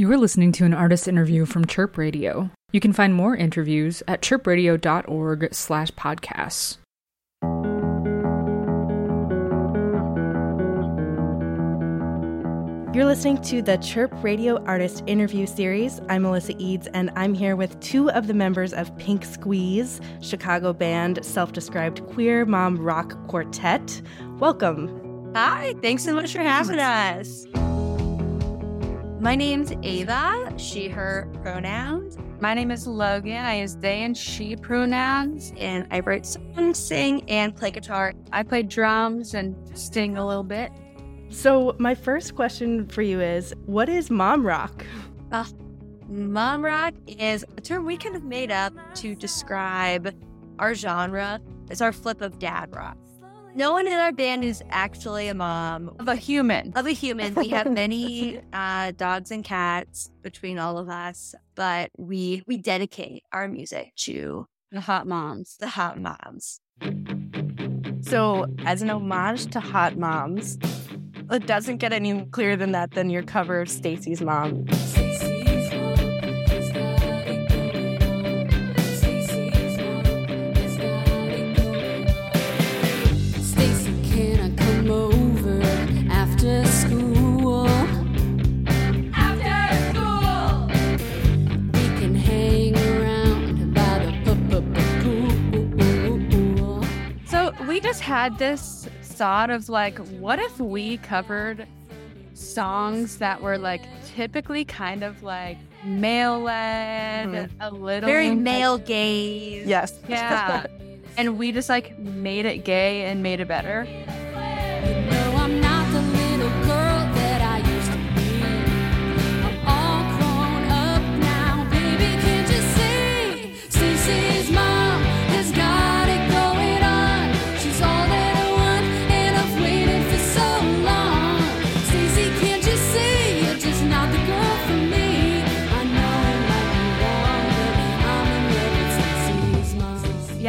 You are listening to an artist interview from Chirp Radio. You can find more interviews at chirpradio.org slash podcasts. You're listening to the Chirp Radio Artist Interview Series. I'm Alyssa Edes, and I'm here with two of the members of Pink Squeeze, Chicago band, self described queer mom rock quartet. Welcome. Hi, thanks so much for having us. My name's Ava, she, her pronouns. My name is Logan. I use they and she pronouns. And I write songs, sing, and play guitar. I play drums and sing a little bit. So, my first question for you is what is mom rock? Uh, mom rock is a term we kind of made up to describe our genre. It's our flip of dad rock. No one in our band is actually a mom of a human. Of a human. We have many uh, dogs and cats between all of us, but we we dedicate our music to the hot moms. The hot moms. So, as an homage to hot moms, it doesn't get any clearer than that than your cover of Stacy's mom. Had this thought of like, what if we covered songs that were like typically kind of like male led, mm-hmm. a little very male gaze. Yes. Yeah. and we just like made it gay and made it better.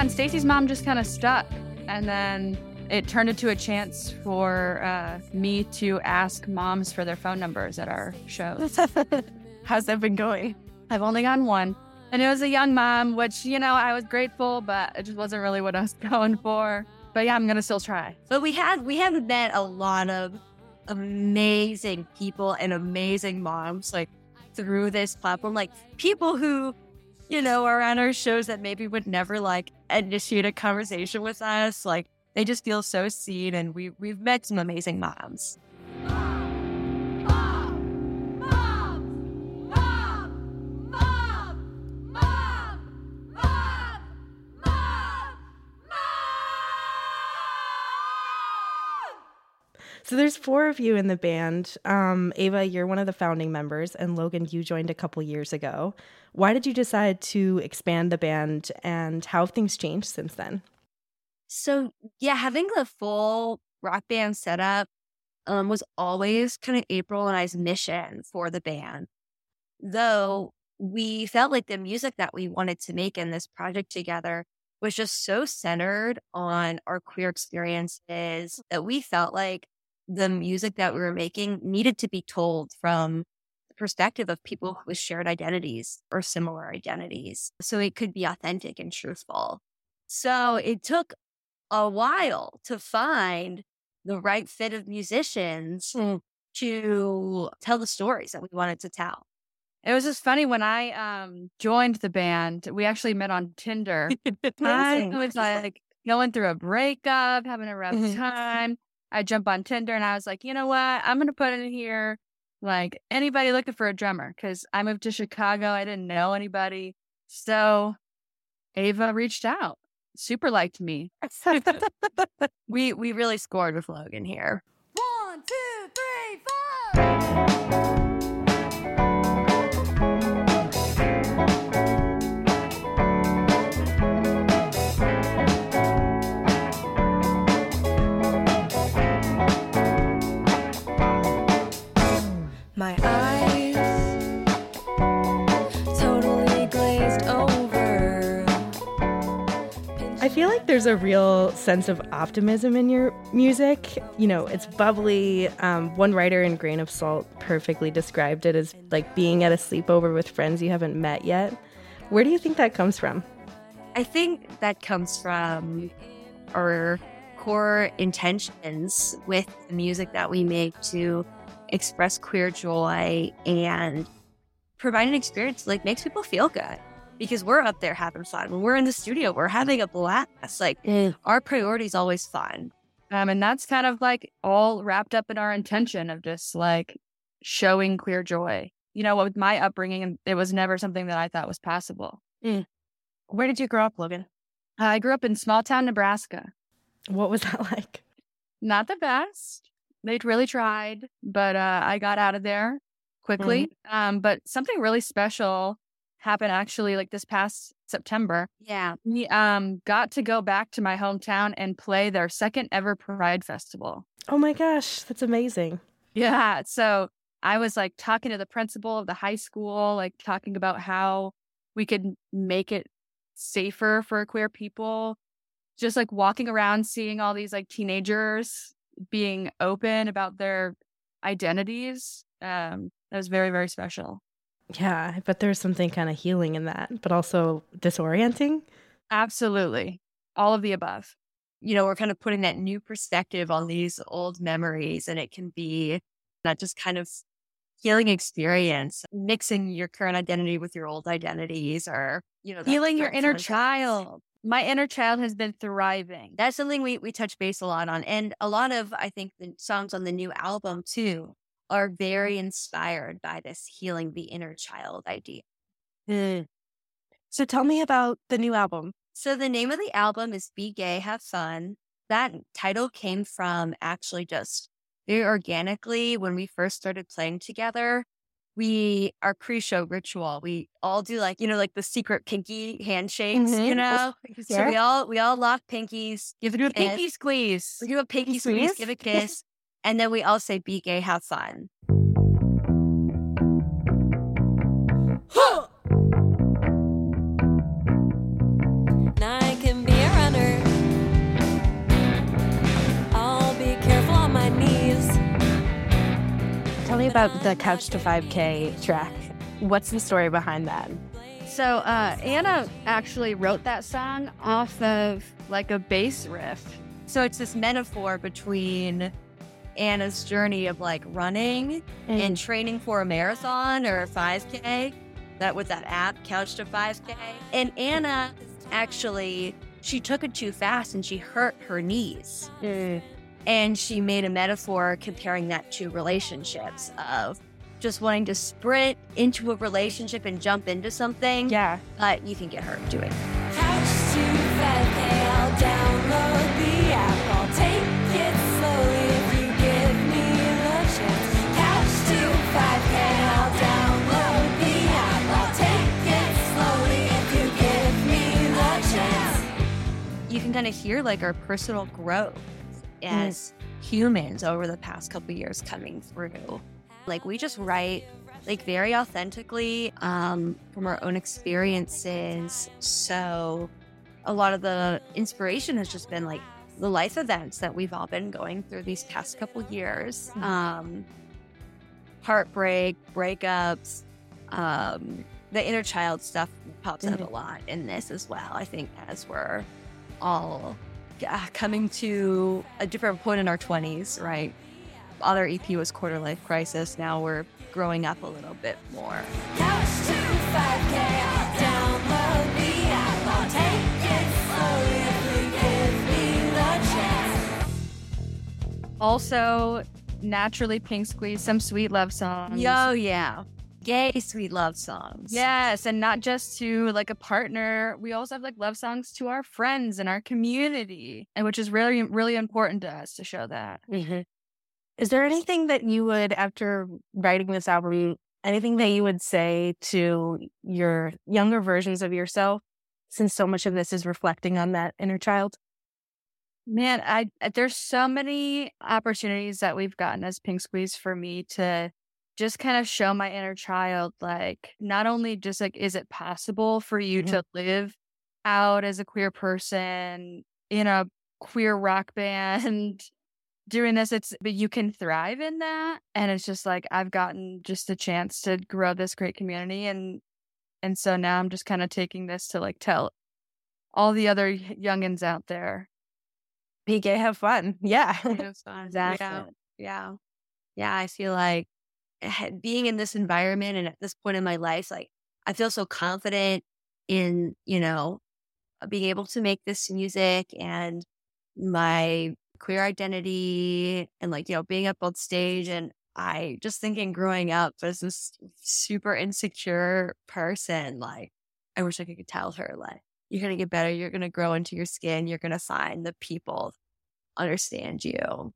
And Stacy's mom just kind of stuck. And then it turned into a chance for uh, me to ask moms for their phone numbers at our shows. How's that been going? I've only gotten one. And it was a young mom, which, you know, I was grateful, but it just wasn't really what I was going for. But yeah, I'm gonna still try. But we had we have met a lot of amazing people and amazing moms like through this platform. Like people who you know, are on our shows that maybe would never like initiate a conversation with us. Like they just feel so seen, and we we've met some amazing moms. So there's four of you in the band. Um, Ava, you're one of the founding members, and Logan, you joined a couple years ago. Why did you decide to expand the band, and how have things changed since then? So yeah, having the full rock band setup um, was always kind of April and I's mission for the band. Though we felt like the music that we wanted to make in this project together was just so centered on our queer experiences that we felt like the music that we were making needed to be told from the perspective of people with shared identities or similar identities. So it could be authentic and truthful. So it took a while to find the right fit of musicians mm. to tell the stories that we wanted to tell. It was just funny when I um, joined the band. We actually met on Tinder. I was like going through a breakup, having a rough mm-hmm. time. I jump on Tinder and I was like, you know what? I'm going to put in here like anybody looking for a drummer because I moved to Chicago. I didn't know anybody. So Ava reached out, super liked me. we, we really scored with Logan here. One, two, three, four. There's a real sense of optimism in your music. You know, it's bubbly. Um, one writer in Grain of Salt perfectly described it as like being at a sleepover with friends you haven't met yet. Where do you think that comes from? I think that comes from our core intentions with the music that we make to express queer joy and provide an experience like makes people feel good because we're up there having fun. When we're in the studio, we're having a blast. Like our priority is always fun. Um, and that's kind of like all wrapped up in our intention of just like showing queer joy. You know, with my upbringing, it was never something that I thought was possible. Where did you grow up, Logan? I grew up in small town Nebraska. What was that like? Not the best. They'd really tried, but uh, I got out of there quickly. Um, but something really special happened actually like this past September. Yeah. We um, got to go back to my hometown and play their second ever Pride Festival. Oh my gosh, that's amazing. Yeah. So I was like talking to the principal of the high school, like talking about how we could make it safer for queer people. Just like walking around, seeing all these like teenagers being open about their identities. Um, that was very, very special. Yeah, but there's something kind of healing in that, but also disorienting. Absolutely. All of the above. You know, we're kind of putting that new perspective on these old memories, and it can be not just kind of healing experience, mixing your current identity with your old identities, or you know, Healing your inner child. My inner child has been thriving. That's something we we touch base a lot on, and a lot of I think the songs on the new album too are very inspired by this healing the inner child idea. So tell me about the new album. So the name of the album is Be Gay, Have Fun. That title came from actually just very organically when we first started playing together. We our pre-show ritual, we all do like, you know, like the secret pinky handshakes, Mhm. you know? So we all we all lock pinkies, give Do a a pinky squeeze. We do a pinky Pinky squeeze, squeeze? give a kiss, and then we all say be gay, have fun. Now I can be a runner. I'll be careful on my knees. Tell me about the Couch to 5K track. What's the story behind that? So uh, Anna actually wrote that song off of like a bass riff. So it's this metaphor between Anna's journey of like running mm. and training for a marathon or a 5K. That with that app, Couch to 5K. And Anna actually, she took it too fast and she hurt her knees. Mm. And she made a metaphor comparing that to relationships of just wanting to sprint into a relationship and jump into something. Yeah. But you can get hurt doing it. Kind of hear like our personal growth as humans over the past couple years coming through. Like we just write like very authentically um, from our own experiences. So a lot of the inspiration has just been like the life events that we've all been going through these past couple years. Um, heartbreak, breakups, um, the inner child stuff pops up a lot in this as well. I think as we're all uh, coming to a different point in our 20s, right? Other EP was Quarter Life Crisis. Now we're growing up a little bit more. Couch to 5K, I'll download the app. I'll take it slowly if you give me the chance. Also, naturally pink squeeze, some sweet love songs. Yo, yeah. Gay, sweet love songs. Yes, and not just to like a partner. We also have like love songs to our friends and our community, and which is really, really important to us to show that. Mm-hmm. Is there anything that you would, after writing this album, anything that you would say to your younger versions of yourself, since so much of this is reflecting on that inner child? Man, I I- there's so many opportunities that we've gotten as Pink Squeeze for me to just kind of show my inner child like not only just like is it possible for you mm-hmm. to live out as a queer person in a queer rock band doing this it's but you can thrive in that and it's just like i've gotten just a chance to grow this great community and and so now i'm just kind of taking this to like tell all the other youngins out there Be gay, have fun. Yeah. Was fun. Exactly. Yeah. Yeah. Yeah. I feel like being in this environment and at this point in my life, like I feel so confident in, you know, uh, being able to make this music and my queer identity and like, you know, being up on stage. And I just thinking growing up as this super insecure person, like, I wish I could tell her, like, you're going to get better. You're going to grow into your skin. You're going to find the people understand you.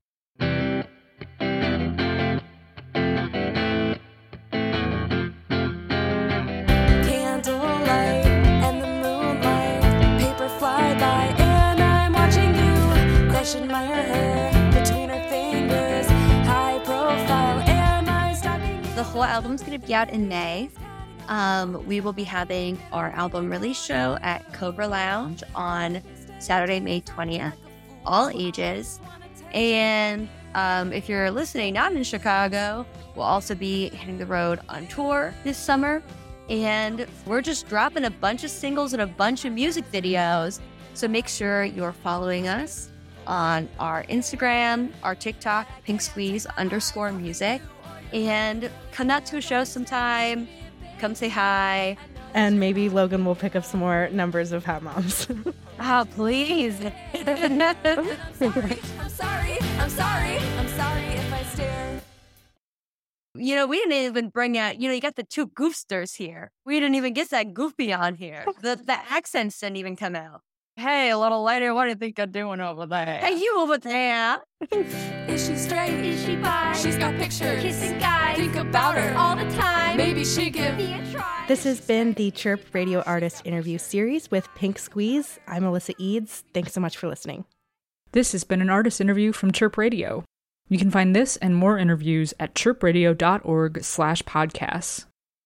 You? Album's going to be out in May. Um, we will be having our album release show at Cobra Lounge on Saturday, May 20th, all ages. And um, if you're listening not in Chicago, we'll also be hitting the road on tour this summer. And we're just dropping a bunch of singles and a bunch of music videos. So make sure you're following us on our Instagram, our TikTok, Pink Squeeze underscore music. And come out to a show sometime. Come say hi. And maybe Logan will pick up some more numbers of hot moms. Oh, please. I'm sorry, I'm sorry, I'm sorry if I stare. you know, we didn't even bring out, you know, you got the two goofsters here. We didn't even get that goofy on here. The the accents didn't even come out. Hey a little lady what do you think you're doing over there Hey, you over there. Is she straight? Is she bi? She's got pictures. Kissing guys Think about her all the time. Maybe she give me a try. this has been the Chirp Radio Artist Interview Series with Pink Squeeze. I'm Alyssa Edes. Thanks so much for listening. This has been an artist interview from Chirp Radio. You can find this and more interviews at chirpradio.org slash podcasts.